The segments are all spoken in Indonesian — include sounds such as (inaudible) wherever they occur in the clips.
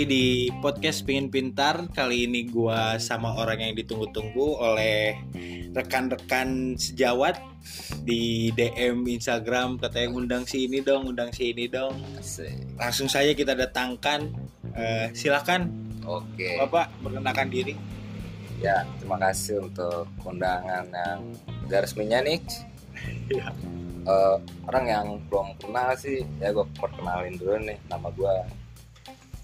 lagi di podcast Pingin Pintar. Kali ini gua sama orang yang ditunggu-tunggu oleh rekan-rekan sejawat di DM Instagram katanya undang si ini dong, undang si ini dong. Langsung saja kita datangkan. Eh, silakan Oke. Bapak perkenalkan diri. Ya, terima kasih untuk undangan yang gak resminya nih. Iya. Eh, orang yang belum kenal sih, ya gue perkenalin dulu nih nama gue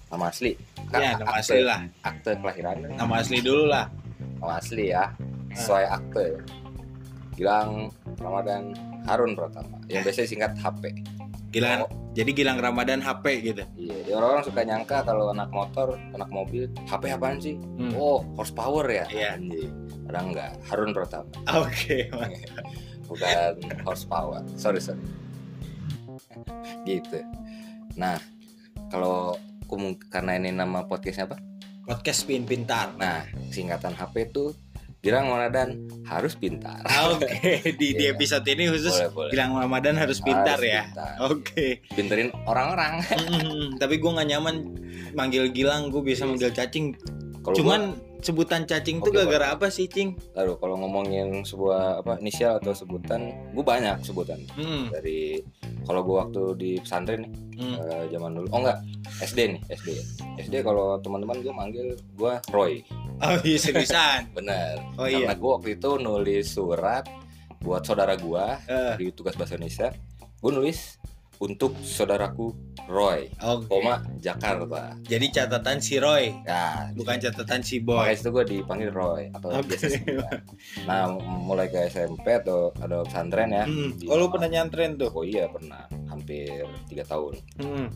nama asli. Kan Ya, nama akte- asli lah. Akte kelahiran, Nama asli dulu lah. nama asli ya, sesuai akte. Gilang Ramadan Harun Pratama, yang biasanya singkat HP. Gilang. Oh. Jadi Gilang Ramadan HP gitu. Iya, ya orang-orang suka nyangka kalau anak motor, anak mobil, HP apaan sih? Hmm. Oh, horsepower ya? Iya. Padahal enggak, Harun Pratama. Oke. (laughs) bukan horsepower sorry sorry gitu nah kalau karena ini nama podcastnya apa Podcast Pingin Pintar. nah singkatan HP itu Girang Ramadan harus pintar Oke, (laughs) di, di Iya. episode ini khusus boleh boleh Gilang Ramadan harus pintar Harus ya. Oke. pinterin orang-orang (laughs) Mm, tapi gue nggak nyaman manggil Gilang, gue bisa manggil cacing. kalau Cuman sebutan cacing tuh Oke, gara-gara apa sih, Cing? aduh, kalau ngomongin sebuah apa inisial atau sebutan gue banyak sebutan Hmm. dari kalau gue waktu di pesantren nih hmm. eh, zaman dulu oh enggak SD nih SD SD kalau teman-teman gue manggil gue Roy Oh iya seriusan. (laughs) bener Oh Karena iya. gue waktu itu nulis surat buat saudara gue Eh, di tugas bahasa Indonesia. Gue nulis untuk saudaraku Roy, Oke. koma Jakarta. Jadi catatan si Roy, Ya, bukan catatan si Boy. Makanya itu gue dipanggil Roy atau Oke. biasa. Nah, mulai ke SMP atau ada pesantren ya. Hmm. Di- Oh lu pernah nyantren tuh? Oh iya pernah, hampir tiga tahun. Hmm.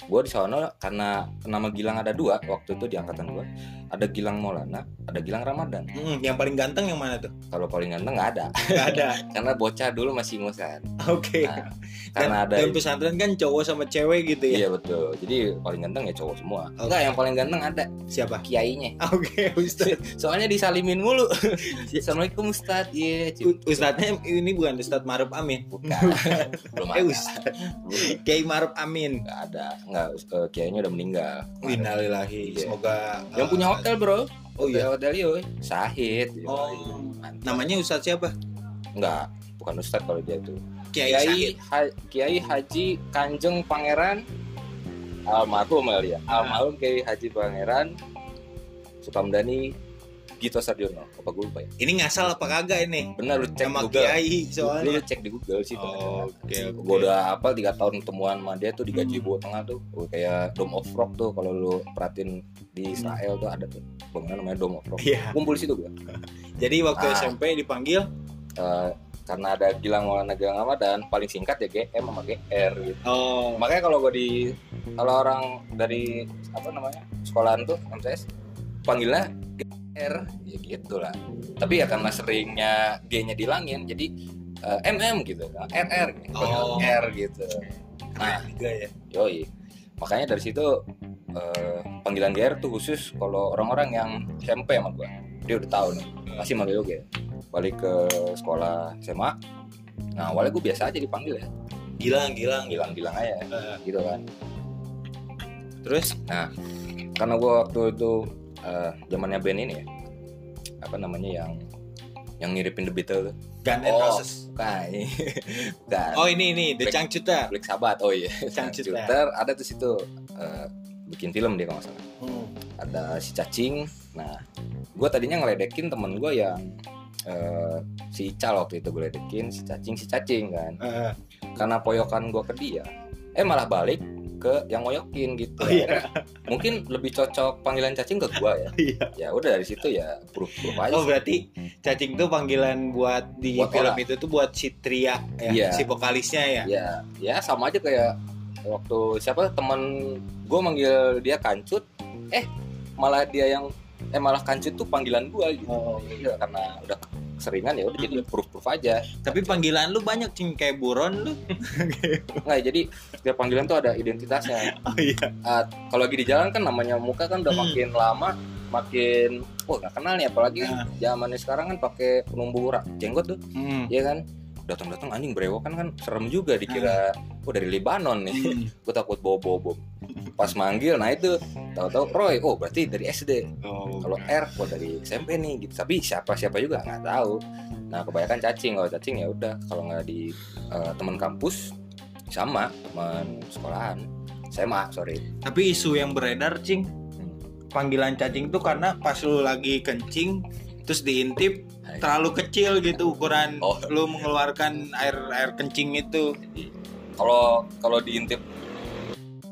gue di sana karena nama Gilang ada dua waktu itu di angkatan gue. Ada Gilang Maulana, ada Gilang Ramadan. Hmm, Yang paling ganteng yang mana tuh? Kalau paling ganteng nggak ada, Gak ada. (laughs) karena bocah dulu masih ingusan. Oke. Nah, Dan, karena ada dan pesantren kan cowok sama cewek gitu ya? Iya betul. Jadi paling ganteng ya cowok semua. Oke. Enggak, yang paling ganteng ada Siapa? kiainya. (laughs) Oke, Ustaz. (laughs) Soalnya disalimin mulu. Assalamualaikum Ustaz. Iya, Cip. U- Ustadznya ini bukan Ustadz Maruf Amin. bukan. Belum Eh ada. Ustadz Belum. Kiai Maruf Amin. Enggak ada. Enggak, eh, kiainya udah meninggal. Innalillahi. Iya. Semoga Yang uh, punya hotel, Bro. Oh iya. Hotel yoi. Sahid. Yoi. Oh. Mantap. Namanya Ustadz siapa? Enggak, bukan Ustaz kalau dia itu. Kiai Kiai. Ha- Kiai Haji Kanjeng Pangeran almarhum kali ya. Almarhum Kiai Haji Pangeran Sukamdani Gito Sarjono. Apa gue lupa ya? Ini ngasal apa kagak ini? Benar lu cek Nama Google. Kiai Lu soalnya. cek di Google sih. Oh, oke, oke. Gue udah apa tiga tahun temuan sama dia tuh di Gaji Hmm. Bawah Tengah tuh. Kayak Dome of Rock tuh kalau lu perhatiin di Israel tuh ada tuh bangunan namanya Dome of Rock. Iya. Kumpul di situ gue. Jadi waktu Ah. SMP dipanggil Eh, karena ada Gilang Maulana Gilang Ramadan paling singkat ya GM sama GR gitu. Oh, Makanya kalau gue di kalau orang dari apa namanya sekolahan tuh MTS panggilnya GR ya gitu lah. Tapi ya karena seringnya G-nya dilangin jadi eh, MM gitu, RR gitu, Oh. R gitu. Nah, juga ya. yoi. Makanya dari situ eh, panggilan GR tuh khusus kalau orang-orang yang SMP sama gue. Dia udah tahu nih, pasti manggil gue. Balik ke sekolah SMA. Nah, awalnya gue biasa aja dipanggil ya. Gilang, Gilang. Bilang-bilang aja Eh, gitu kan. terus karena gue waktu itu eh, zamannya band ini ya apa namanya yang yang ngiripin The Beatles Gun Oh. Roses. bukan (laughs) bukan Oh ini ini The Changcuter. Black Sabbath oh iya Changcuter. Ada tuh situ eh, bikin film dia kalau nggak salah Hmm. ada si cacing nah gue tadinya ngeledekin temen gue yang eh, si Ical waktu itu gue ledekin si cacing si cacing kan Eh, karena poyokan gue ke dia eh malah balik ke yang ngoyokin gitu Oh, iya. mungkin lebih cocok panggilan cacing ke gue ya (laughs) Iya. ya udah dari situ ya proof proof aja Oh berarti cacing tuh panggilan buat di Buat film orang. itu tuh buat si Tria ya, Iya. si vokalisnya ya. ya ya sama aja kayak waktu siapa teman gue manggil dia kancut eh malah dia yang eh malah kancut tuh panggilan gue gitu Oh, Iya, karena udah seringan ya udah jadi (laughs) proof proof aja Tapi panggilan lu banyak cing kayak buron lu. (laughs) nggak jadi setiap panggilan tuh ada identitasnya (laughs) Oh iya. Ah, kalau lagi di jalan kan namanya muka kan udah Hmm. makin lama makin oh nggak kenal nih apalagi Ah. zamannya sekarang kan pakai penumbuh rak jenggot tuh Hmm. ya kan datang-datang anjing brewokan kan serem juga dikira oh dari Libanon nih. Hmm. (laughs) gue takut bawa bawa bom pas manggil nah itu tahu-tahu Roy oh berarti dari SD Oh, kalau R oh dari SMP nih gitu. Tapi siapa siapa juga nggak tahu. Nah kebanyakan cacing. Kalau cacing ya udah kalau nggak di eh, teman kampus sama teman sekolahan SMA sorry. Tapi isu yang beredar, Cing, panggilan cacing tuh karena pas lu lagi kencing terus diintip terlalu kecil gitu ukuran Oh. lu mengeluarkan air air kencing itu. kalau kalau diintip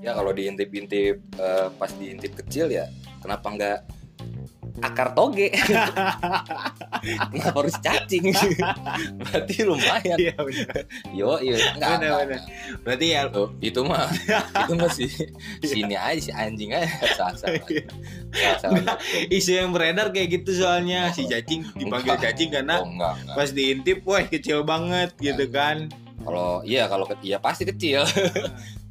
ya kalau diintip-intip eh, pas diintip kecil ya kenapa nggak akar toge. Kenapa (laughs) harus cacing. Berarti lumayan. Iya benar. yo iya. Nggak Benar, nggak. benar. Berarti ya Tuh, itu mah (laughs) itu mah si sini aja si anjing aja. Salah salah salah (laughs) salah isu yang beredar kayak gitu soalnya. Si cacing dipanggil Enggak. cacing karena oh enggak enggak. pas diintip wah kecil banget gitu kan. kalau iya kalau iya pasti kecil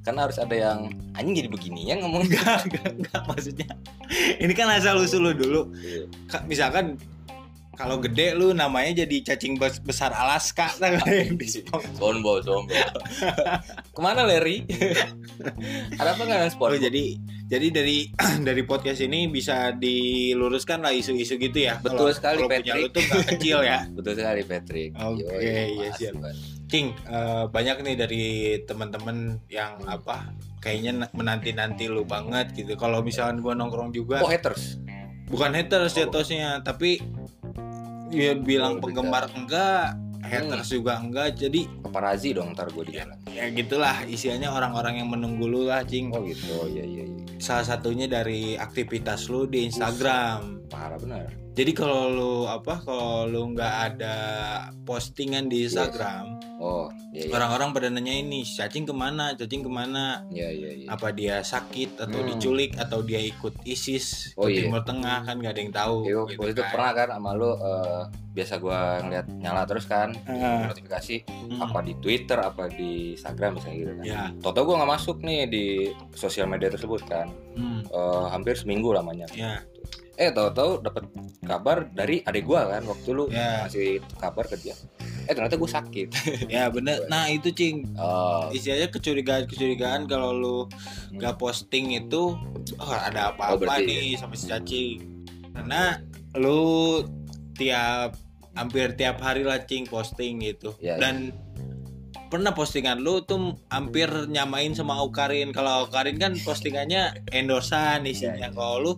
karena harus ada yang anjing jadi begini ya ngomong Enggak, enggak, enggak maksudnya. Ini kan asal usul lu dulu. Iya. Ka- Misalkan kalau gede lu namanya jadi cacing bes- besar Alaska kan (laughs) yang di Spong. Sombong, sombong. Ke mana Larry? (laughs) Ada apa nggak Oh, sport? jadi jadi dari (clears throat) dari podcast ini bisa diluruskan lah isu-isu gitu ya. Betul Kalau- sekali, punya Patrick. lu tuh nggak kecil ya. (laughs) Betul sekali Patrick. Oke, Yoi, iya, makasih, Pak. Cing, eh, banyak nih dari teman-teman yang apa kayaknya menanti-nanti lu banget gitu. Kalau misalkan gua nongkrong juga Oh haters. bukan haters Oh. jatuhnya, tapi ya bilang Oh, penggemar enggak, haters juga enggak. Jadi Paparazi dong ntar gue di Ya. jalan. ya gitulah isinya orang-orang yang menunggu lu lah, Cing. Oh gitu. Oh iya iya iya. Salah satunya dari aktivitas lu di Instagram. Parah benar. Jadi kalau lu apa kalau lu nggak ada postingan di Instagram, Oh iya iya. orang-orang pada nanya ini cacing ke mana, cacing ke mana, Iya iya iya. apa dia sakit atau Hmm. diculik atau dia ikut ISIS Oh, ke iya. Timur Tengah kan nggak ada yang tahu. Yo, gitu waktu itu kan. pernah kan sama lu eh, biasa gua ngeliat nyala terus kan Ah. notifikasi Hmm. apa di Twitter apa di Instagram misalnya gitu kan. Ya. Toto gue nggak masuk nih di sosial media tersebut kan. Hmm. Eh, hampir seminggu lamanya. Ya. Eh tahu-tahu dapat kabar dari adik gua kan waktu lu Ya. ngasih kabar ke dia. Eh ternyata gue sakit. (laughs) Ya bener. Nah itu cing. Oh, Istilahnya kecurigaan-kecurigaan kalau lu nggak posting itu oh, ada Hmm. Oh, apa-apa berarti- nih sama si cacing. Karena lu tiap hampir tiap hari lah cing posting gitu. Ya, Dan pernah postingan lu tuh hampir nyamain sama Aukarin. Kalau Aukarin kan postingannya endorsan isinya. Ya, ya. Kalau lu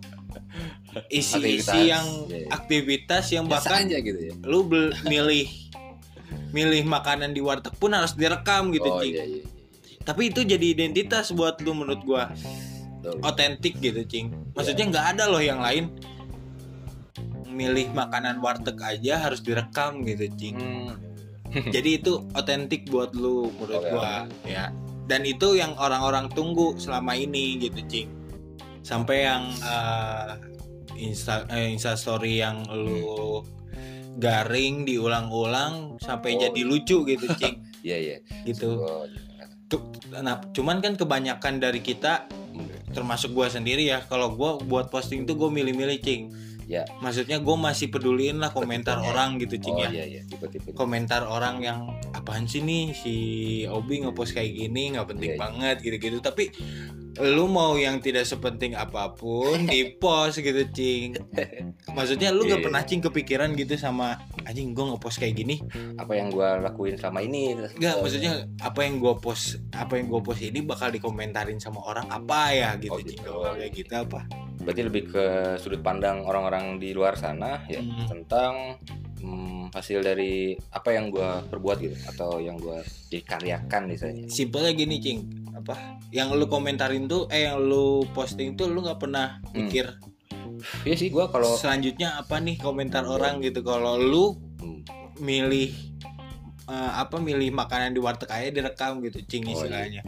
isi-isi Aktivitas. yang Ya, ya. aktivitas yang biasa bahkan aja gitu ya. lu bel- milih milih makanan di warteg pun harus direkam gitu oh cing. iya iya. iya. Tapi itu jadi identitas buat lu menurut gua otentik gitu cing. Maksudnya Iya. nggak ada loh yang lain milih makanan warteg aja harus direkam gitu cing. Hmm. (laughs) Jadi itu otentik buat lu menurut Oke, gua ya. Dan itu yang orang-orang tunggu selama ini gitu cing. Sampai yang eh, insta eh, insta story yang lu garing diulang-ulang sampai Oh. jadi lucu gitu cing (laughs) Iya iya. gitu. Nah, cuman kan kebanyakan dari kita termasuk gua sendiri ya kalau gua buat posting tuh gue milih-milih cing Ya. maksudnya gue masih peduliin lah komentar Tipe-tipenya. orang gitu cing oh ya iya iya tipe-tipe. komentar orang yang apaan sih nih si Obi ngepost kayak gini nggak penting Iya, iya. banget gitu-gitu tapi lu mau yang tidak sepenting apa pun di post gitu cing maksudnya lu nggak Iya, pernah cing kepikiran gitu sama anjing gue ngepost kayak gini Apa yang gua lakuin selama ini? Enggak, maksudnya apa yang gue post apa yang gue post ini bakal dikomentarin sama orang apa ya gitu, Oh, Cing. gitu. Kayak gitu apa Berarti lebih ke sudut pandang orang-orang di luar sana ya Hmm. tentang hmm, hasil dari apa yang gua perbuat gitu atau yang gua dikaryakan misalnya. simpelnya gini cing apa yang lu komentarin tuh eh yang lu posting tuh lu nggak pernah Hmm. mikir Iya sih gua kalau selanjutnya apa nih komentar orang gitu kalau lu Hmm. milih eh, apa milih makanan di warteg aja direkam gitu cing Oh, iya. istilahnya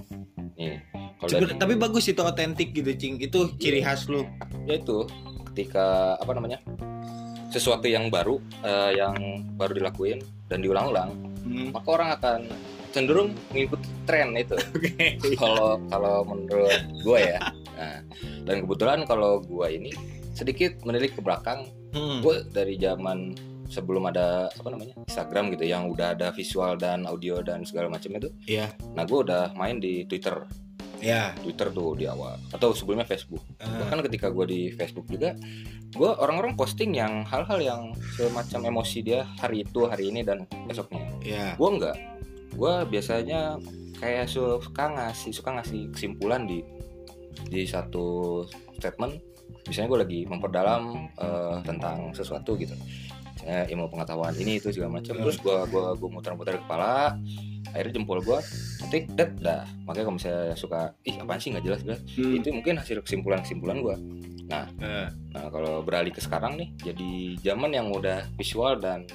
Sebener- dari- tapi bagus itu otentik gitu cing itu ciri Iya. khas lu ya itu ketika apa namanya sesuatu yang baru eh, yang baru dilakuin dan diulang-ulang Hmm. maka orang akan cenderung mengikuti tren itu. (laughs) Kalau kalau menurut gue ya. Nah, dan kebetulan kalau gue ini sedikit menilik ke belakang. Hmm. gue dari zaman sebelum ada apa namanya Instagram gitu yang udah ada visual dan audio dan segala macam itu Iya. nah gue udah main di Twitter. Ya. Twitter tuh di awal. Atau sebelumnya Facebook. Eh, bahkan ketika gue di Facebook juga gue orang-orang posting yang hal-hal yang semacam emosi dia hari itu hari ini dan besoknya. Ya. gue enggak gue biasanya kayak suka ngasih suka ngasih kesimpulan di di satu statement. Misalnya gue lagi memperdalam eh, tentang sesuatu gitu. Misalnya ilmu pengetahuan ini itu segala macam. Terus gue gua gua muter-muter kepala akhirnya jempol gue ketik dat dah. Makanya kalau misalnya suka ih apaan sih? Nggak jelas jelas. Hmm. itu mungkin hasil kesimpulan kesimpulan gue Eh, Nah kalau beralih ke sekarang nih jadi zaman yang udah visual dan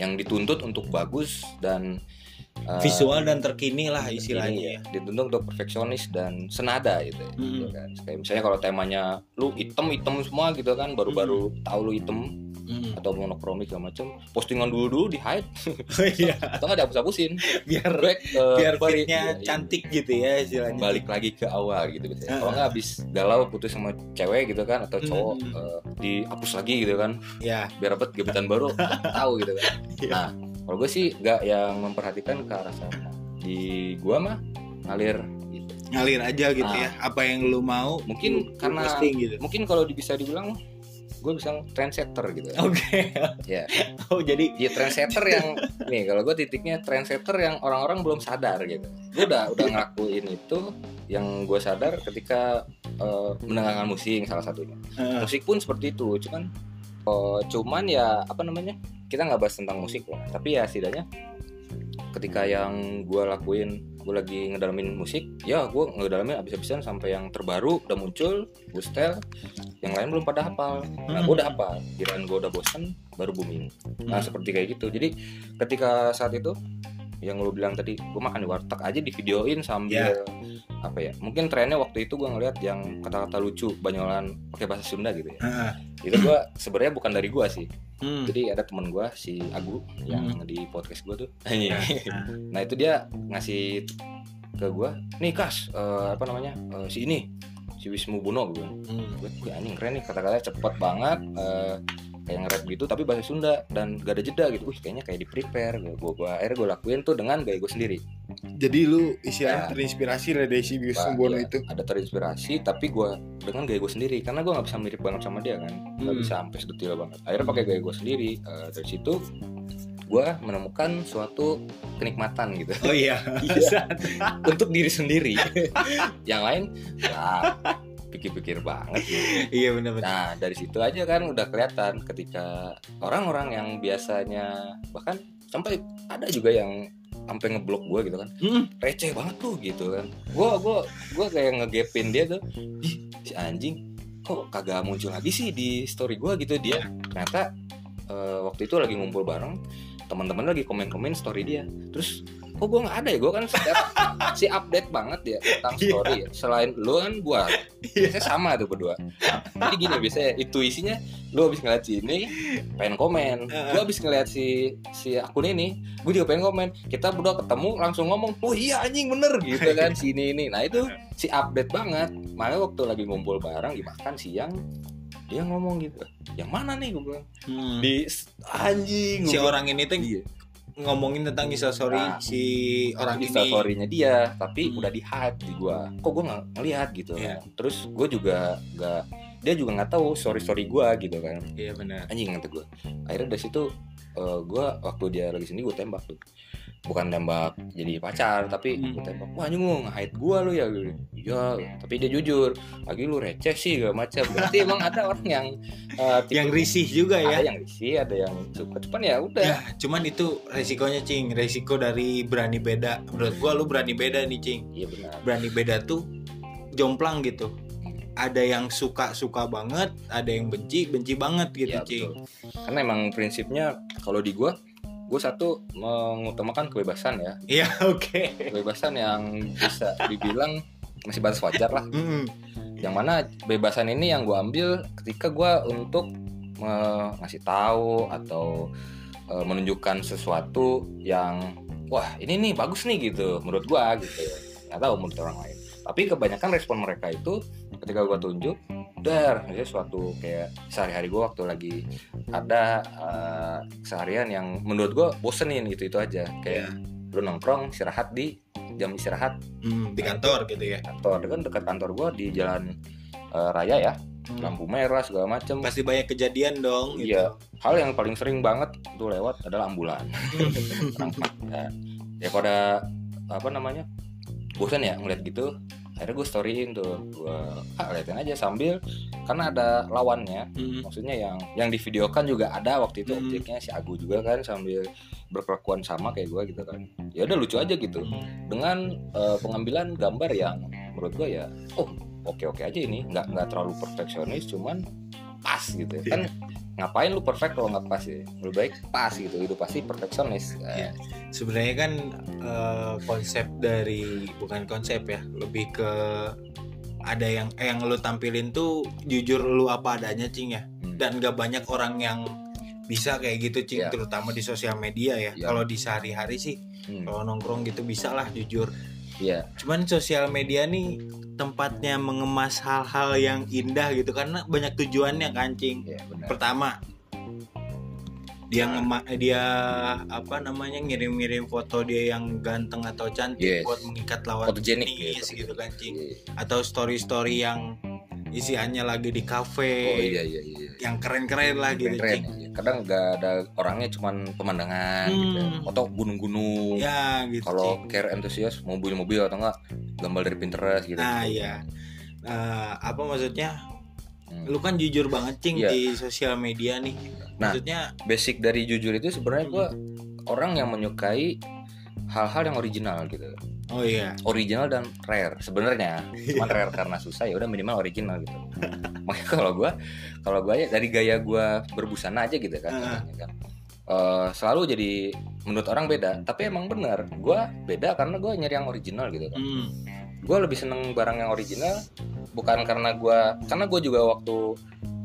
yang dituntut untuk bagus dan uh, visual dan terkini lah istilahnya ya, ya. dituntut untuk perfeksionis dan senada gitu ya. Hmm. gitu kan. Kayak misalnya kalau temanya lu item item semua gitu kan baru-baru tahu lu item Hmm. atau monokromik segala macam postingan dulu dulu di hide (laughs) Iya, (laughs) atau nggak dihapus-hapusin biar Back ke biar query. fitnya Iya, iya. cantik gitu ya istilahnya. balik lagi ke awal gitu. Heeh. Kalau nggak habis galau putus sama cewek gitu kan atau cowok Hmm. eh, dihapus lagi gitu kan Ya. biar dapat gebetan baru (laughs) tahu gitu kan. Iya. Nah, kalau gue sih nggak yang memperhatikan ke arah sana. Di gua mah ngalir gitu. Ngalir aja gitu Nah. ya. Apa yang lu mau Mungkin lu karena- posting gitu. Mungkin kalau bisa dibilang gue bisa trendsetter gitu. Oke. Ya. (laughs) Oh, jadi Ya trendsetter yang nih kalau gue titiknya trendsetter yang orang-orang belum sadar gitu. Gue udah udah ngelakuin itu yang gue sadar ketika eh, mendengarkan musik salah satunya. eh, musik pun seperti itu cuman oh, cuman ya apa namanya kita nggak bahas tentang musik lah tapi ya setidaknya ketika yang gue lakuin gue lagi ngedalamin musik ya gue ngedalamin abis-abisan sampai yang terbaru udah muncul gue setel yang lain belum pada hafal. Nah gue udah hafal. Kirain gue udah bosen baru booming. Nah hmm. seperti kayak gitu. Jadi ketika saat itu yang lu bilang tadi gue makan di warteg aja di videoin sambil apa ya mungkin trennya waktu itu gue ngeliat yang kata-kata lucu banyolan pakai bahasa Sunda gitu ya. Heeh. itu gue sebenarnya bukan dari gue sih. Hmm. jadi ada temen gue si Agu yang di podcast gue tuh. Nah, nah itu dia ngasih ke gue nih kas eh, apa namanya eh, si ini si Wismu Buno gue bilang. Hmm. gue "Wih, anjing keren nih kata-katanya cepet banget eh, kayak nge-rap gitu tapi bahasa Sunda dan gak ada jeda gitu wih kayaknya kayak di prepare gue gua, akhirnya gue lakuin tuh dengan gaya gue sendiri Jadi lu istilahnya Ya. terinspirasi lah dari si Bius Sumbono iya, itu. ada terinspirasi tapi gue dengan gaya gue sendiri karena gue nggak bisa mirip banget sama dia kan nggak Hmm. bisa sampai sedetil banget akhirnya pakai gaya gue sendiri Eh, dari situ gue menemukan suatu kenikmatan gitu Oh iya. (laughs) untuk diri sendiri (laughs) yang lain ya pikir-pikir banget gitu. iya benar-benar. Nah dari situ aja kan udah kelihatan ketika orang-orang yang biasanya bahkan sampai ada juga yang sampai ngeblok gue gitu kan Hmm. receh banget tuh gitu kan gue gua gua kayak ngegepin dia tuh Ih, si anjing kok kagak muncul lagi sih di story gue gitu dia ternyata eh, waktu itu lagi ngumpul bareng teman-teman lagi komen-komen story dia terus kok gue nggak ada ya gue kan setiap (laughs) si update banget ya tentang Iya. story. Ya. selain lu kan gue biasanya sama tuh berdua. Jadi gini biasanya intuisinya lu habis ngeliat si ini pengen komen. Gue habis ngeliat si si akun ini gue juga pengen komen. Kita berdua ketemu langsung ngomong oh iya anjing bener gitu kan si ini ini. Nah itu si update banget. Makanya waktu lagi ngumpul bareng dimakan siang dia ngomong gitu. Yang mana nih? gue bilang. Hmm. di anjing si orang ini tuh Iya. Ngomongin tentang instastory Nah, si orang ini. storynya dia tapi Hmm. udah di hide di gua kok gua nggak ngelihat gitu Iya. terus gue juga nggak dia juga nggak tahu story story gua gitu kan Iya benar. anjing kata gue akhirnya dari situ eh, gua waktu dia lagi sini gue tembak tuh bukan tembak jadi pacar tapi Hmm. tembak wah anjing lu nge-hide gue lu ya Gua bilang, iya tapi dia jujur lagi lu receh sih gak macam berarti emang ada orang yang eh, tipe- Yang risih juga ada ya. yang risih ada yang suka cuman ya udah Ya, cuman itu resikonya cing, resiko dari berani beda. Menurut gua lu berani beda nih cing. iya benar Berani beda tuh jomplang gitu. Ada yang suka suka banget, ada yang benci benci banget gitu Iya, cing. betul. karena emang prinsipnya kalau di gua gue satu mengutamakan kebebasan ya Iya (laughs) oke. kebebasan yang bisa dibilang masih batas wajar lah Mm-mm. yang mana kebebasan ini yang gue ambil ketika gue untuk ngasih tahu atau e, menunjukkan sesuatu yang wah ini nih bagus nih gitu menurut gue gitu nggak tahu menurut orang lain tapi kebanyakan respon mereka itu ketika gue tunjuk der ya suatu kayak sehari-hari gue waktu lagi ada uh, seharian yang menurut gue bosenin itu itu aja. Kayak lu nongkrong istirahat di jam istirahat. Hmm, di kantor gitu ya? kantor. Kan dekat kantor gue di jalan uh, raya ya. Hmm. lampu merah segala macem. Pasti banyak kejadian dong gitu. Iya. hal yang paling sering banget tuh lewat adalah ambulan. (laughs) Ya, ya pada apa namanya bosan ya ngeliat gitu akhirnya gue storyin tuh gue ah, liatin aja sambil karena ada lawannya Hmm. maksudnya yang yang divideokan juga ada waktu itu Hmm. objeknya si Agu juga kan sambil berkelakuan sama kayak gue gitu kan ya udah lucu aja gitu dengan eh, pengambilan gambar yang menurut gue ya oh oke oke aja ini nggak nggak terlalu perfeksionis cuman pas gitu. Kan ngapain lu perfect kalau nggak pas ya? Lebih baik pas gitu. Itu pasti perfeksionis Iya. sebenarnya kan eh, konsep dari bukan konsep ya lebih ke ada yang eh, yang lu tampilin tuh jujur lu apa adanya cing ya. Hmm. dan gak banyak orang yang bisa kayak gitu cing Iya. terutama di sosial media ya. Iya. kalau di sehari-hari sih Hmm, kalau nongkrong gitu bisa lah jujur. Iya. Cuman sosial media nih tempatnya mengemas hal-hal yang indah gitu karena banyak tujuannya kancing benar pertama dia ngema dia apa namanya ngirim-ngirim foto dia yang ganteng atau cantik Yes. buat mengikat lawan Fotogenik jenis gitu. gitu kan cing Iya. atau story-story yang isiannya lagi di kafe oh iya iya iya yang keren-keren lah gitu keren, ya. kadang nggak ada orangnya cuman pemandangan gitu Hmm. atau gunung-gunung ya gitu kalau care entusias mobil-mobil atau enggak gambar dari Pinterest gitu nah iya Nah, apa maksudnya Hmm. lu kan jujur banget cing Iya. di sosial media nih Nah. maksudnya basic dari jujur itu sebenarnya Hmm. gue orang yang menyukai hal-hal yang original gitu oh iya. Original dan rare sebenarnya. Cuman rare karena susah ya udah minimal original gitu. (laughs) Makanya kalau gue kalau gue ya dari gaya gue berbusana aja gitu kan, contohnya kan. Eh, selalu jadi menurut orang beda tapi emang benar gue beda karena gue nyari yang original gitu kan. Hmm. gue lebih seneng barang yang original bukan karena gue karena gue juga waktu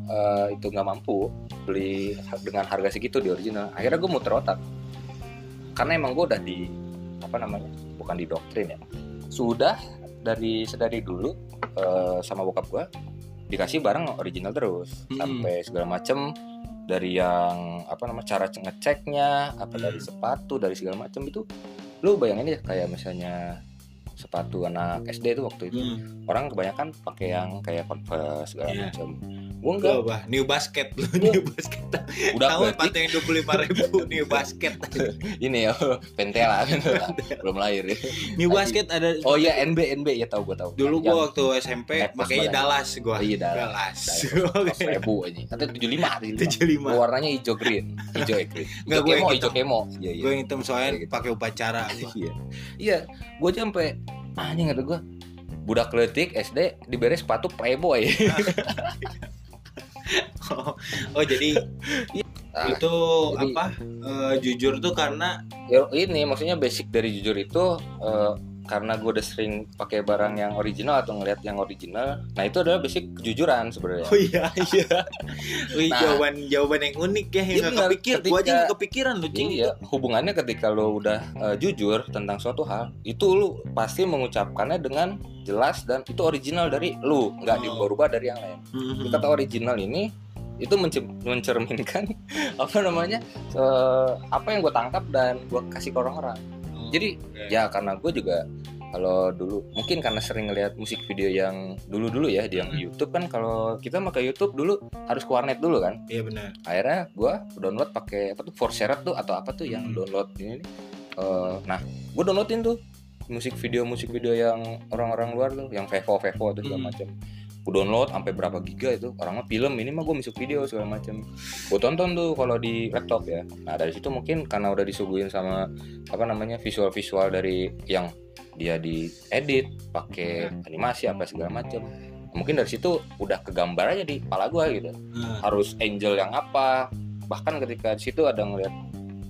eh, itu nggak mampu beli dengan harga segitu di original. Akhirnya gue muter otak. Karena emang gue udah di apa namanya bukan di doktrin ya sudah dari sedari dulu eh, sama bokap gue dikasih barang original terus Hmm. sampai segala macem dari yang apa namanya cara ngeceknya apa dari Hmm. sepatu dari segala macem itu lu bayangin ya kayak misalnya sepatu anak SD itu waktu itu Hmm. orang kebanyakan pakai yang kayak Converse segala Iya. macam gue enggak Gua apa? New basket lu, new basket. udah Tahu berarti sepatu yang dua puluh lima ribu new basket. (laughs) ini ya pentela lah. (laughs) belum lahir ya. New basket ada. oh iya NB NB ya tahu gue tahu Dulu Yang- gua waktu SMP makanya. Dallas gua. Oh, iya, Dallas. Dallas. Seribu (laughs) aja atau tujuh lima Tujuh lima. warnanya hijau green hijau ya green Nggak, hijau gue kemo yang hijau kemo iya iya Gue hitam soalnya Iya, gitu. pakai upacara. gua. iya iya gue aja sampai anjing kata gue budak letik SD diberi sepatu playboy oh jadi Ah, itu jadi- apa? eh, jujur tuh karena ya ini maksudnya basic dari jujur itu eh, karena gue udah sering pakai barang yang original atau ngeliat yang original nah itu adalah basic kejujuran sebenarnya Oh iya iya. (laughs) Wih, Nah. jawaban jawaban yang unik ya yang Iya nggak benar, kepikir. Gua aja nggak kepikiran lu cing. Iya, hubungannya ketika lo udah eh, jujur tentang suatu hal, itu lu pasti mengucapkannya dengan jelas dan itu original dari lu, nggak Oh. diubah-ubah dari yang lain. Mhm. Kata original ini itu mence- mencerminkan (laughs) apa namanya eh, apa yang gue tangkap dan gue kasih ke orang-orang. Jadi Oke. ya karena gue juga kalau dulu mungkin karena sering ngeliat musik video yang dulu-dulu ya di yang YouTube kan kalau kita pakai YouTube dulu harus ke warnet dulu kan Iya benar. akhirnya gue download pakai apa tuh Forshare tuh atau apa tuh yang Hmm. download ini nih. Eh, nah gue downloadin tuh musik video musik video yang orang-orang luar tuh yang Vevo Vevo atau segala Hmm. macam gue download sampai berapa giga itu. Orang mah film ini mah gue musik video segala macam gue tonton tuh kalau di laptop ya. Nah dari situ mungkin karena udah disuguhin sama apa namanya visual visual dari yang dia diedit pakai animasi apa segala macam mungkin dari situ udah kegambar aja di kepala gue gitu. Nah, harus angel yang apa. Bahkan ketika di situ ada ngeliat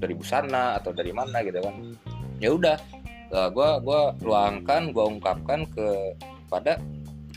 dari busana atau dari mana gitu kan. Ya udah eh, gua gua luangkan gua ungkapkan ke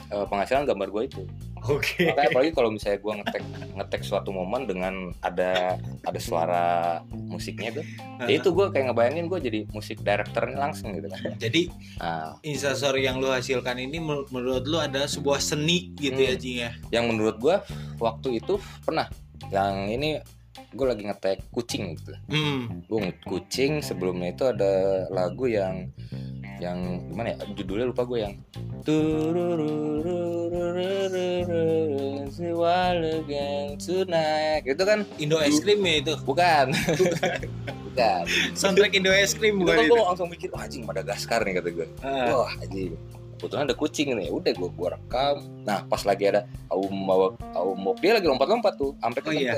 eh, penghasilan gambar gua itu Oke. Makanya apalagi kalau misalnya gue ngetek ngetek suatu momen dengan ada ada suara musiknya tuh, ya itu gue kayak ngebayangin gue jadi musik directornya langsung gitu kan. Jadi Nah, instastory yang lu hasilkan ini menur- menurut lu ada sebuah seni gitu ya Hmm. Cing ya. yang menurut gue waktu itu pernah yang ini gue lagi ngetek kucing gitu. Hmm. Gue kucing sebelumnya itu ada lagu yang yang gimana ya judulnya lupa gue yang tonight itu kan Indo es krim ya itu. bukan bukan Soundtrack Indo es krim bukan kan itu. gue langsung mikir wah anjing Madagaskar nih kata gue Ah. wah anjing kebetulan ada kucing nih udah gue gua rekam nah pas lagi ada aum bawa aum dia lagi lompat-lompat tuh sampai ke Oh, iya.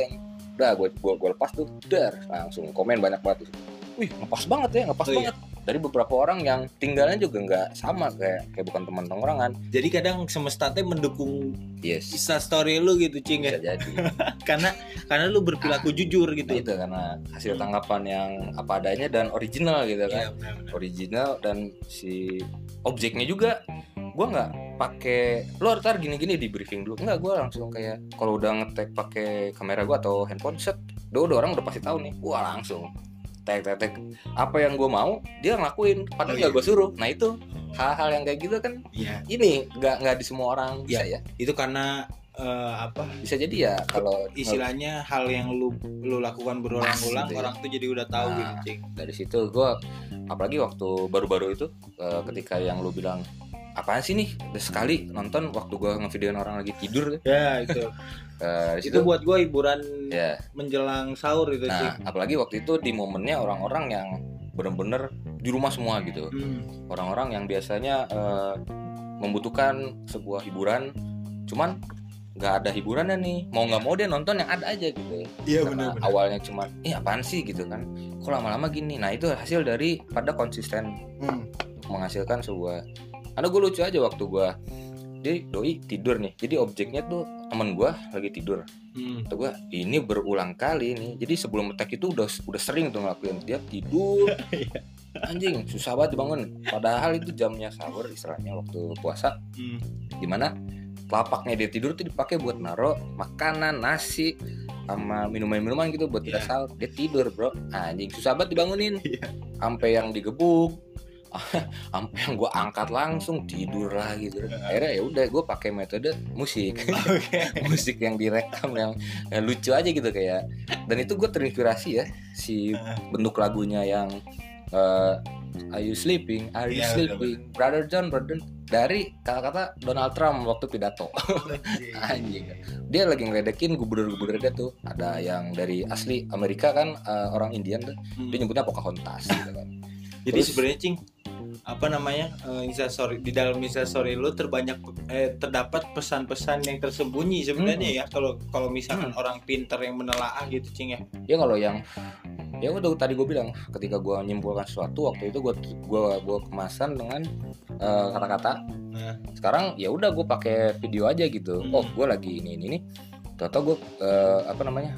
udah gue gua, gua lepas tuh dar langsung komen banyak banget tuh. Wih ngepas banget ya ngepas Oh, iya. banget. Dari beberapa orang yang tinggalnya juga nggak sama kayak kayak bukan teman tongkrongan. Jadi kadang semesta teh mendukung yes. instastory lu gitu Cing ya. jadi. (laughs) Karena karena lu berperilaku jujur gitu. nah, itu karena hasil tanggapan yang apa adanya dan original gitu kan. Iya, benar-benar. original dan si objeknya juga. Gua nggak pakai lo ntar gini-gini di briefing dulu. Nggak gua langsung kayak kalau udah ngetek pakai kamera gua atau handphone set. Udah, udah orang udah pasti tahu nih. Gua langsung tek tek tek apa yang gua mau dia ngelakuin padahal Oh, nggak iya. gua suruh nah itu hal-hal yang kayak gitu kan Iya. ini nggak nggak di semua orang bisa ya Itu karena eh, apa bisa jadi ya kalau istilahnya hal yang lu lu lakukan berulang-ulang gitu ya. orang tuh jadi udah tahu Nah. gitu dari situ gua apalagi waktu baru-baru itu eh, ketika yang lu bilang apaan sih nih udah sekali nonton waktu gua ngevideoin orang lagi tidur. Ya itu. (laughs) Eh, di itu buat gua hiburan ya menjelang sahur itu Nah, Cing. apalagi waktu itu di momennya orang-orang yang bener-bener di rumah semua gitu. Hmm. Orang-orang yang biasanya eh, membutuhkan sebuah hiburan, cuman nggak ada hiburannya nih. Mau nggak mau dia nonton yang ada aja gitu. Iya benar-benar. awalnya cuman, ih apaan sih gitu kan? Kok lama-lama gini? Nah itu hasil dari pada konsisten Hmm. menghasilkan sebuah. Karena gue lucu aja waktu gue jadi doi tidur nih. Jadi objeknya tuh temen gue lagi tidur. Hmm. kata gue ini berulang kali nih jadi sebelum attack itu udah udah sering tuh ngelakuin dia tidur (laughs) Iya. anjing susah banget dibangun padahal itu jamnya sahur istilahnya waktu puasa Hmm. di mana telapaknya dia tidur tuh dipakai buat naro makanan nasi sama minuman-minuman gitu buat Iya. sahur dia tidur bro anjing susah banget dibangunin sampai yang digebuk (laughs) yang gue angkat langsung tidur lagi gitu akhirnya ya udah gue pakai metode musik (laughs) (laughs) musik yang direkam yang, yang lucu aja gitu kayak dan itu gue terinspirasi ya si bentuk lagunya yang eh, Are you sleeping? Are you Iya, sleeping? Brother John, brother dari kata-kata Donald Trump waktu pidato. Anjing. Dia lagi ngeledekin gubernur-gubernur dia tuh. Ada yang dari asli Amerika kan eh, orang Indian tuh. Hmm. Dia nyebutnya Pocahontas gitu kan. Jadi sebenarnya cing apa namanya eh, instastory di dalam instastory lu terbanyak eh, terdapat pesan-pesan yang tersembunyi sebenarnya ya kalau kalau misalkan orang pinter yang menelaah gitu cing ya. Ya kalau yang ya udah tadi gue bilang ketika gue menyimpulkan sesuatu waktu itu gue gua gua kemasan dengan eh, kata-kata Nah. sekarang ya udah gue pakai video aja gitu Hmm. oh gue lagi ini ini ini tau gue apa namanya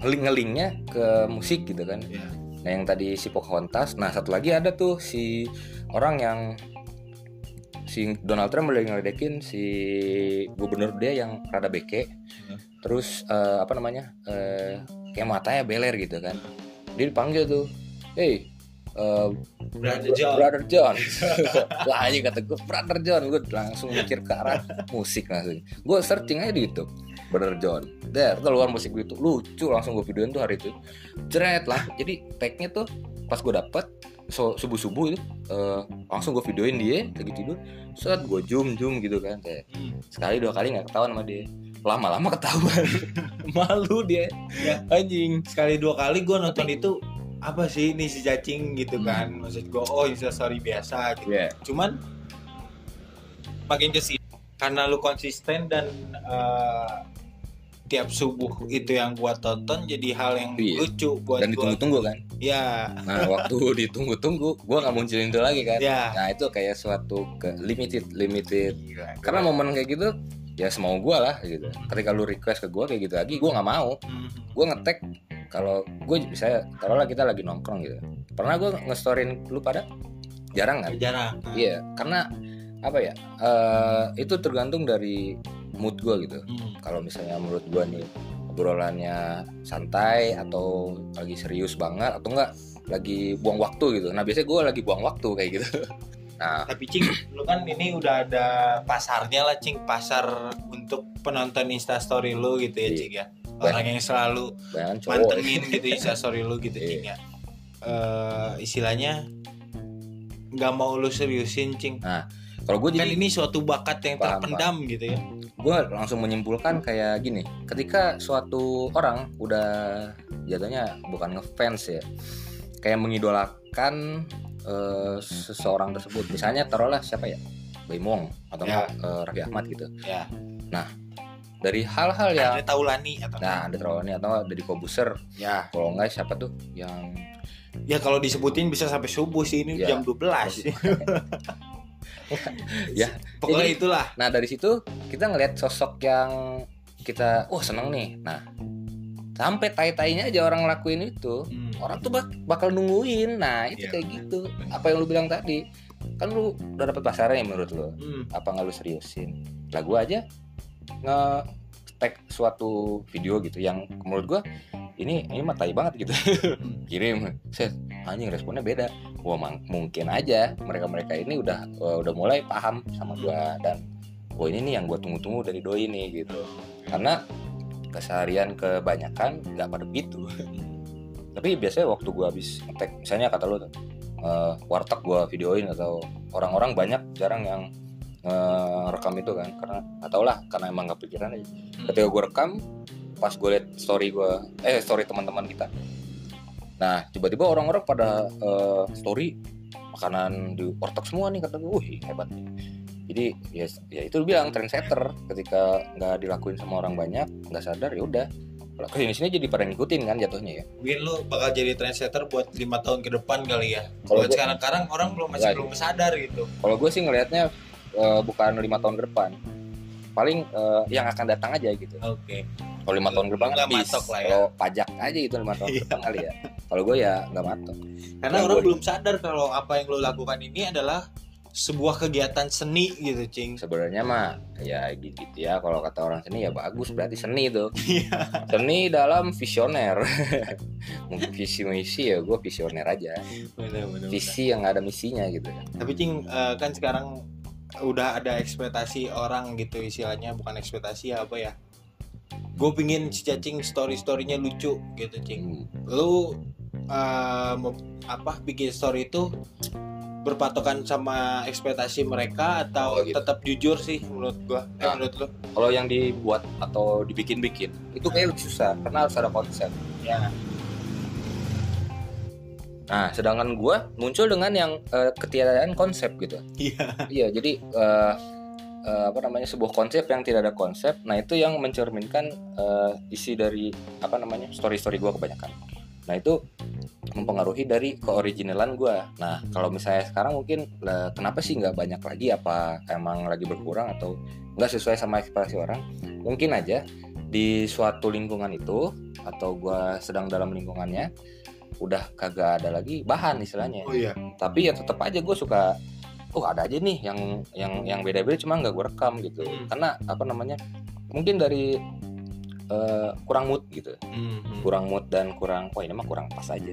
ngeling ngelingnya ke musik gitu kan Ya. Nah yang tadi si Pocahontas nah satu lagi ada tuh si orang yang si Donald Trump lagi ngeledekin si gubernur dia yang rada beke Hmm. terus eh, apa namanya eh, kayak matanya beler gitu kan dia dipanggil tuh hey eh, Brother John. Brother John. (laughs) (laughs) Wah aja kata gue Brother John Gue langsung mikir ke arah musik langsung. Gue searching aja di Youtube Brother John. Der keluar musik gitu Lucu langsung gue videoin tuh hari itu. Jeret lah. Jadi tagnya tuh Pas gue dapet so, Subuh-subuh itu eh, Langsung gue videoin dia Lagi tidur. Saat gue zoom zoom gitu kan kayak Hmm. Sekali dua kali gak ketahuan sama dia. Lama-lama ketahuan. (laughs) Malu dia. Ya. Anjing Sekali dua kali gue nonton itu apa sih ini si cacing gitu kan? Maksud gue oh instastory biasa gitu. Ya cuman makin ke sini karena lu konsisten dan eh, tiap subuh itu yang gua tonton jadi hal yang Iya. lucu buat Dan gua. ditunggu-tunggu kan? Ya Nah waktu (laughs) ditunggu-tunggu Gue gak munculin itu lagi kan? Ya Nah itu kayak suatu ke limited limited. Karena momen kayak gitu ya semau gue lah gitu. Ketika lu request ke gue kayak gitu lagi gue nggak mau. Hmm. Gue ngetek kalau gue bisa taruhlah kita lagi nongkrong gitu. Pernah gue ngestorin lu pada jarang kan? jarang Iya karena apa ya? eh, itu tergantung dari mood gue gitu Hmm. kalau misalnya menurut gue nih obrolannya santai atau lagi serius banget atau enggak lagi buang waktu gitu nah biasanya gue lagi buang waktu kayak gitu (laughs) nah Tapi Cing, lu kan ini udah ada pasarnya lah Cing, pasar untuk penonton Instastory lu gitu ya Iya. Cing ya. Orang yang selalu mantengin gitu Instastory lu gitu Iya. Cing ya. Eh, istilahnya nggak mau lu seriusin Cing. kalau gue Kan jadi ini suatu bakat yang Paham, terpendam gitu ya. gue langsung menyimpulkan kayak gini ketika suatu orang udah jatuhnya bukan ngefans ya kayak mengidolakan eh, seseorang tersebut misalnya taruhlah siapa ya Baimong atau Ya. eh, Raffi Ahmad gitu Ya. Dari hal-hal yang Andre Taulani atau nah ada terlalu atau dari Kobuser ya. kalau enggak siapa tuh yang Ya kalau disebutin bisa sampai subuh sih ini Ya. jam 12. (laughs) Ya. Pokoknya Jadi- itulah. Nah dari situ kita ngelihat sosok yang kita, wah seneng nih. Nah sampai tai-tainya aja orang ngelakuin itu, Hmm. orang tuh bak- bakal nungguin. Nah itu Iya. kayak gitu. Apa yang lu bilang tadi, kan lu udah dapet pasarnya menurut lu. Hmm. Apa nggak lu seriusin? Lah gua aja nge tag suatu video gitu yang menurut gua ini ini mah tai banget gitu. (laughs) Kirim. Set. Anjing responnya beda. Wah mang- mungkin aja mereka mereka ini udah uh, udah mulai paham sama gua dan wah ini nih yang gua tunggu-tunggu dari doi ini gitu. Karena keseharian kebanyakan nggak pada begitu. Tapi biasanya waktu gua habis ngetek misalnya kata lu tuh uh, warteg gua videoin atau orang-orang banyak jarang yang rekam itu kan karena atau lah karena emang nggak pikiran aja. Ketika gue rekam pas gue liat story gue eh story teman-teman kita. Nah tiba-tiba orang-orang pada eh, story makanan di warteg semua nih kata gue wih hebat nih. Jadi ya, ya itu bilang trendsetter. Ketika nggak dilakuin sama orang banyak nggak sadar ya udah. Kalau ke sini sini jadi pada ngikutin kan jatuhnya ya. Mungkin lu bakal jadi trendsetter buat lima tahun ke depan kali ya. Kalau Buat gua- sekarang-sekarang orang belum masih Nggak. belum sadar gitu. kalau gue sih ngelihatnya eh, bukan lima tahun ke depan. Paling eh, yang akan datang aja gitu. Oke. kalau lima tahun ke depan Nggak matok lah ya. kalau pajak aja itu lima tahun ke depan kali ya. Kalau gue ya nggak matok. Karena Yang orang belum sadar kalau apa yang lo lakukan ini adalah sebuah kegiatan seni gitu, Cing. sebenarnya mah ya gitu ya. Kalau kata orang seni ya bagus berarti seni tuh. Iya. seni dalam visioner. (laughs) Mungkin visi misi ya gue visioner aja. Bener, bener, bener. visi yang nggak ada misinya gitu Tapi Cing eh, kan sekarang udah ada ekspektasi orang gitu istilahnya bukan ekspektasi apa ya? Gue pingin si cacing story storynya lucu gitu, Cing. Hmm. Lu mem- apa bikin story itu berpatokan sama ekspektasi mereka atau Oh, gitu. tetap jujur sih menurut gua? Eh, Nah. menurut lu? kalau yang dibuat atau dibikin-bikin itu kayak lebih susah karena harus ada konsep Ya. Nah sedangkan gue muncul dengan yang eh, ketiadaan konsep gitu. Iya. iya jadi eh, eh, apa namanya sebuah konsep yang tidak ada konsep. Nah itu yang mencerminkan eh, isi dari apa namanya story story gue kebanyakan. Nah itu mempengaruhi dari keoriginalan gue nah kalau misalnya sekarang mungkin lah, kenapa sih nggak banyak lagi? Apa emang lagi berkurang atau nggak sesuai sama ekspektasi orang? Mungkin aja di suatu lingkungan itu atau gue sedang dalam lingkungannya udah kagak ada lagi bahan istilahnya Oh iya. tapi ya tetap aja gue suka oh ada aja nih yang yang yang beda-beda cuma nggak gue rekam gitu Hmm. karena apa namanya mungkin dari eh, kurang mood gitu Mhm. kurang mood dan kurang wah ini mah kurang pas aja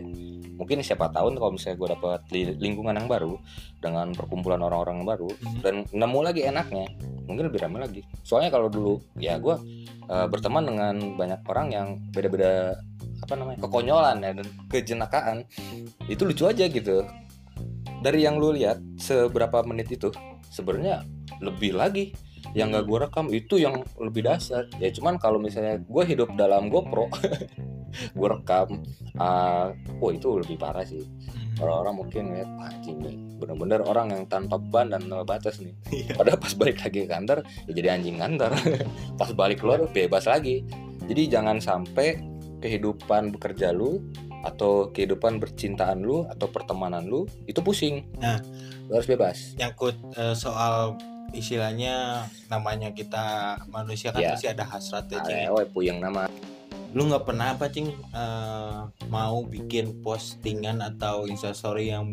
mungkin siapa tahu kalau misalnya gue dapat li- lingkungan yang baru dengan perkumpulan orang-orang yang baru Mhm. dan nemu lagi enaknya mungkin lebih ramai lagi soalnya kalau dulu ya gue eh, berteman dengan banyak orang yang beda-beda apa namanya kekonyolan ya dan kejenakaan itu lucu aja gitu. Dari yang lu lihat seberapa menit itu sebenarnya lebih lagi yang gak gue rekam itu yang lebih dasar. Ya cuman kalau misalnya gue hidup dalam GoPro (laughs) gue rekam ah, wah itu lebih parah sih. Orang-orang mungkin ngeliat "Wah, anjing nih bener-bener orang yang tanpa ban dan tanpa batas nih. Iya. padahal pas balik lagi ke kantor ya jadi anjing kantor. (laughs) Pas balik keluar bebas lagi. Jadi jangan sampai kehidupan bekerja lu atau kehidupan bercintaan lu atau pertemanan lu itu pusing Nah. lu harus bebas nyangkut eh, soal istilahnya namanya kita manusia kan Ya. pasti ada hasrat ya Cing. oh puyeng nama Lu nggak pernah apa cing eh, mau bikin postingan atau instastory yang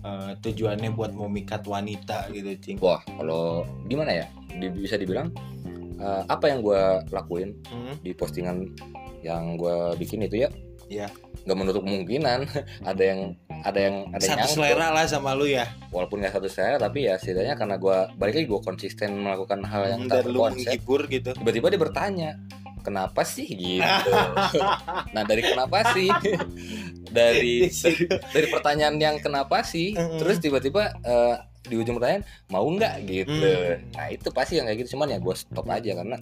eh, tujuannya buat memikat wanita gitu cing? wah kalau gimana ya Di- bisa dibilang eh, apa yang gue lakuin Hmm, di postingan yang gue bikin itu ya Iya. nggak menutup kemungkinan (laughs) ada yang ada yang ada yang Satu nyangkut. selera lah sama lu ya. walaupun nggak satu selera tapi ya setidaknya karena gue balik lagi gue konsisten melakukan hal yang Hmm, tak konsep menghibur gitu. tiba-tiba dia bertanya kenapa sih gitu (laughs) nah dari kenapa sih dari dari, (laughs) dari pertanyaan yang kenapa sih Mm-mm. terus tiba-tiba eh, di ujung pertanyaan mau nggak gitu Hmm. nah itu pasti yang kayak gitu cuman ya gue stop aja karena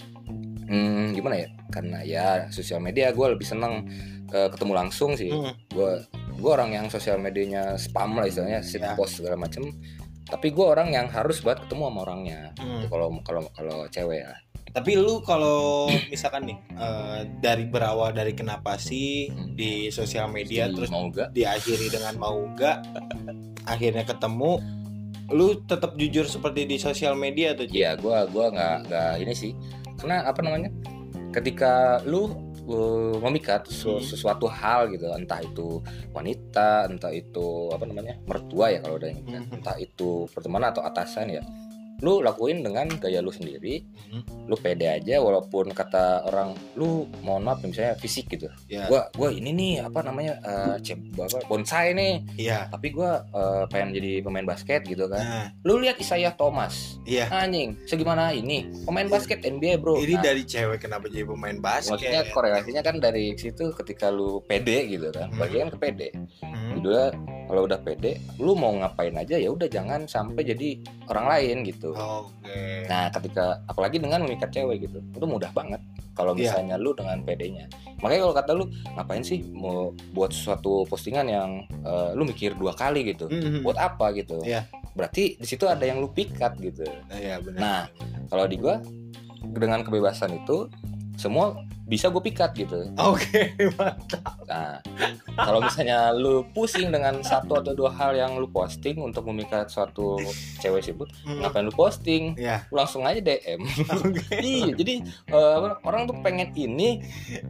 hmm, gimana ya karena ya sosial media gue lebih seneng eh, ketemu langsung sih Hmm, gue gue orang yang sosial medianya spam lah istilahnya shit Ya. post segala macem tapi gue orang yang harus buat ketemu sama orangnya hmm. kalau kalau kalau cewek ya Tapi lu kalau misalkan nih eh, dari berawal dari kenapa sih Hmm. di sosial media Jadi terus mau gak diakhiri dengan mau enggak akhirnya ketemu lu tetap jujur seperti di sosial media tuh? Iya, gua gua nggak nggak ini sih. Karena apa namanya? Ketika lu uh, memikat Hmm. sesuatu hal gitu, entah itu wanita, entah itu apa namanya? mertua ya kalau udah Mhm. entah itu pertemanan atau atasan ya. Lu lakuin dengan gaya lu sendiri, Hmm, lu pede aja walaupun kata orang lu mohon maaf misalnya fisik gitu. ya. Gua gua ini nih apa namanya? eh cem- apa, bonsai nih, iya. Tapi gua eh, pengen jadi pemain basket gitu kan. nah. Lu lihat Isaiah Thomas, iya. Anjing segimana ini? Pemain basket NBA bro. Ini Nah, dari cewek kenapa jadi pemain basket? Maksudnya korelasinya kan dari situ ketika lu pede gitu kan. Hmm. bagian ke pede. Hmm, Kedua kalau udah pede lu mau ngapain aja ya udah jangan sampai jadi orang lain gitu. Oke. Nah ketika apalagi dengan memikat cewek gitu itu mudah banget kalau Iya. misalnya lu dengan pedenya. Makanya kalau kata lu ngapain sih mau buat suatu postingan yang eh, lu mikir dua kali gitu? Hmm, buat apa gitu? Iya. berarti di situ ada yang lu pikat gitu. Iya benar. Nah, kalau di gua dengan kebebasan itu semua bisa gue pikat gitu. oke (laughs) mantap Nah, kalau misalnya lu pusing dengan satu atau dua hal yang lu posting untuk memikat suatu cewek sibuk, Hmm, ngapain lu posting? Lu langsung aja DM. oke (laughs) iya, jadi apa, orang tuh pengen ini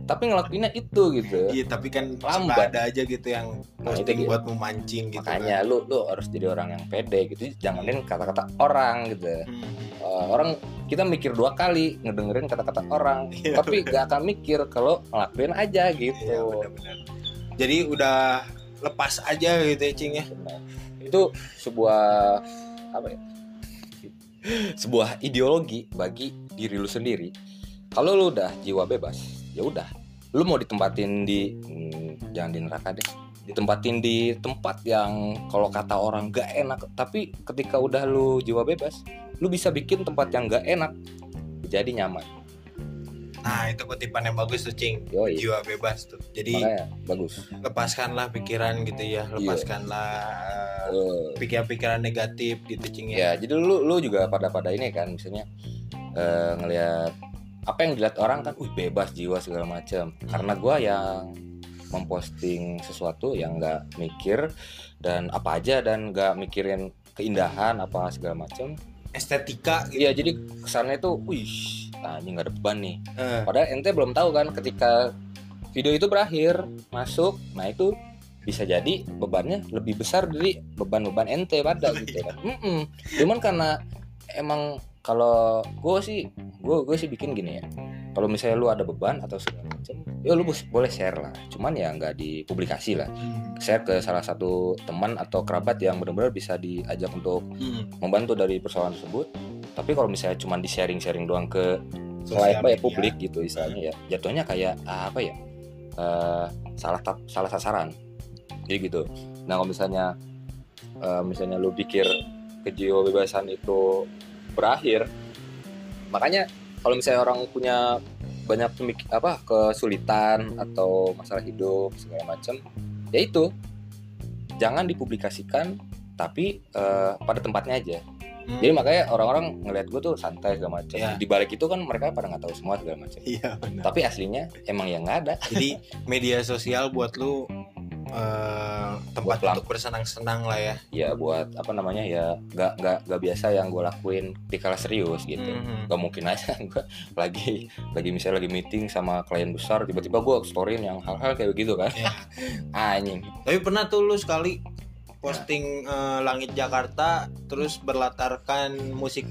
tapi ngelakuinnya itu gitu. iya tapi kan Lambat. ada aja gitu yang Nah, itu posting gitu. buat memancing gitu Makanya lu lu harus jadi orang yang pede gitu. Janganin kata-kata orang gitu. kan. Hmm, Eh, orang kita mikir dua kali ngedengerin kata-kata orang, Iya, tapi gak akan mikir kalau ngelakuin aja gitu. iya jadi udah lepas aja gitu ya cing ya. Itu sebuah apa ya? Sebuah ideologi bagi diri lu sendiri. Kalau lu udah jiwa bebas, ya udah. Lu mau ditempatin di hmm, jangan di neraka deh. Ditempatin di tempat yang kalau kata orang gak enak, tapi ketika udah lu jiwa bebas, lu bisa bikin tempat yang gak enak jadi nyaman. Nah itu kutipan yang bagus tuh cing Yoi. jiwa bebas tuh jadi Makanya bagus. lepaskanlah pikiran gitu ya Iya. lepaskanlah pikiran-pikiran negatif gitu cing ya ya jadi lu lu juga pada pada ini kan misalnya eh, ngelihat apa yang dilihat orang kan, wih bebas jiwa segala macam. Karena gua yang memposting sesuatu yang nggak mikir dan apa aja dan nggak mikirin keindahan apa segala macam. estetika gitu Iya jadi kesannya itu, wih anjing nggak ada beban nih. Eh, Padahal ente belum tahu kan ketika video itu berakhir masuk, nah itu bisa jadi bebannya lebih besar dari beban-beban ente pada (laughs) gitu kan. Mm-mm. Cuman karena emang kalau gue sih, gue gue sih bikin gini ya. Kalau misalnya lu ada beban atau segala macam, ya lu boleh share lah. Cuman ya nggak dipublikasi lah. hmm, Share ke salah satu teman atau kerabat yang benar-benar bisa diajak untuk hmm, membantu dari persoalan tersebut. Tapi kalau misalnya cuma di sharing-sharing doang ke sosial apa ya publik gitu istilahnya ya jatuhnya kayak ah, apa ya eh, salah tap- salah sasaran. Jadi gitu. Nah kalau misalnya eh, misalnya lu pikir kejiwabebasan itu berakhir makanya kalau misalnya orang punya banyak pemik- apa kesulitan atau masalah hidup segala macam ya itu. Jangan dipublikasikan tapi eh, pada tempatnya aja Hmm, jadi makanya orang-orang ngeliat gue tuh santai segala macam. Iya. Di balik itu kan mereka pada nggak tahu semua segala macam. iya benar Tapi aslinya emang yang nggak ada. jadi media sosial buat lu eh, tempat Buat untuk bersenang-senang lah ya Ya buat apa namanya ya nggak nggak nggak biasa yang gue lakuin di kala serius gitu. Mhm. Gak mungkin aja (laughs) gue lagi lagi misalnya lagi meeting sama klien besar tiba-tiba gue storyin yang hal-hal kayak begitu kan. Iya. (laughs) Anjing. tapi pernah tuh lu sekali posting eh, langit Jakarta terus berlatarkan musik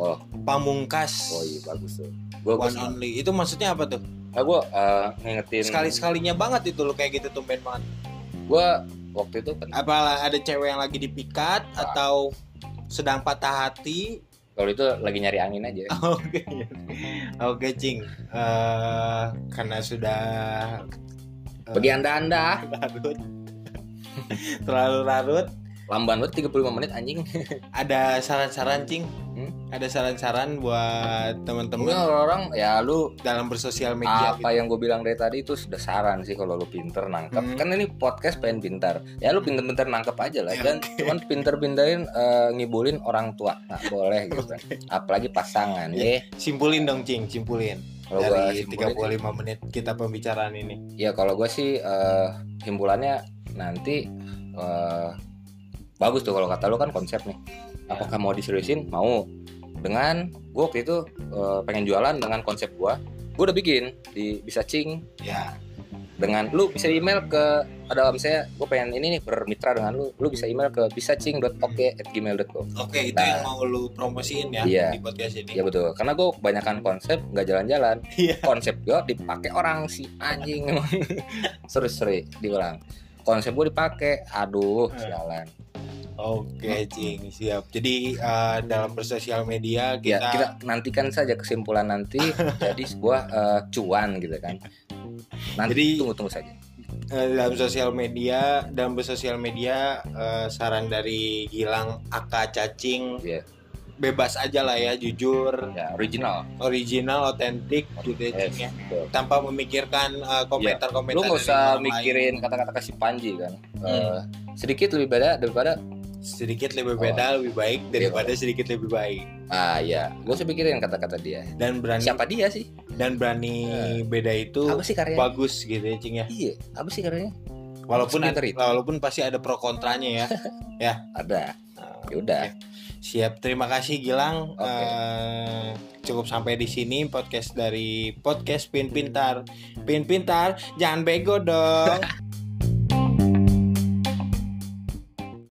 Oh, pamungkas. Oh iya bagus tuh. Gue one only. Itu maksudnya apa tuh? Nah, gue uh, ngingetin sekali sekalinya banget itu lo kayak gitu tumben banget. Gue waktu itu kan apa ada cewek yang lagi dipikat atau sedang patah hati? Kalau itu lagi nyari angin aja. (laughs) oke oke cing. Eh, karena sudah eh, Bagi anda-anda. (laughs) Larut (laughs) terlalu larut. Lamban banget 35 menit anjing. (laughs) ada saran-saran cing? Hmm? ada saran-saran buat teman-teman orang ya lu dalam bersosial media apa yang gue bilang dari tadi itu sudah saran sih kalau lu pinter nangkep. Hmm. kan ini podcast pengen pintar. Ya lu pinter-pinter nangkep aja lah Ya, dan cuman pinter-pinterin eh, ngibulin orang tua. Nggak boleh gitu kan. (laughs) Apalagi pasangan ya simpulin dong cing simpulin. Kalau gue dari 35 menit kita pembicaraan ini. Ya kalau gue sih eh, himpulannya nanti eh, bagus tuh kalau kata lu kan konsep nih. Apakah mau diseriusin? Mau. Dengan gue waktu itu eh, pengen jualan dengan konsep gue gue udah bikin di bisa cing. Ya. Dengan lu bisa email ke ada misalnya gue pengen ini nih bermitra dengan lu. Lu bisa email ke bisacing.oke@gmail.com oke itu Nah. yang mau lu promosiin ya Iya. di podcast ini. Ya betul. Karena gue kebanyakan konsep nggak jalan-jalan. Iya. konsep gue dipakai orang si anjing. (laughs) Emang serius-serius diulang konsep gue dipakai aduh Eh. sialan Oke, Cing, siap. Jadi eh, dalam bersosial media ya kita, kita nantikan saja kesimpulan nanti (laughs) jadi sebuah eh, cuan gitu kan nanti Jadi- tunggu tunggu saja eh, dalam sosial media, dalam bersosial media eh, saran dari Gilang Aka Cacing Iya. Bebas aja lah ya, jujur, ya original. Original, otentik gitu ya, Yes, ya. Tanpa memikirkan eh, komentar-komentar lu nggak usah mikirin kata-kata kasih panji kan? Hmm. Eh, sedikit lebih beda daripada sedikit lebih Oh. beda, lebih baik daripada sedikit lebih baik. ah ya gue usah pikirin kata-kata dia. Dan berani siapa dia sih? dan berani beda itu apa sih karyanya? bagus gitu ya, Cing ya. iya apa sih karyanya? Walaupun walaupun pasti ada pro kontranya ya. (laughs) ada. Nah, ya udah Siap, terima kasih Gilang. Oke. Eh, cukup sampai di sini podcast dari podcast Pin Pintar. Pin Pintar, jangan bego dong. (laughs)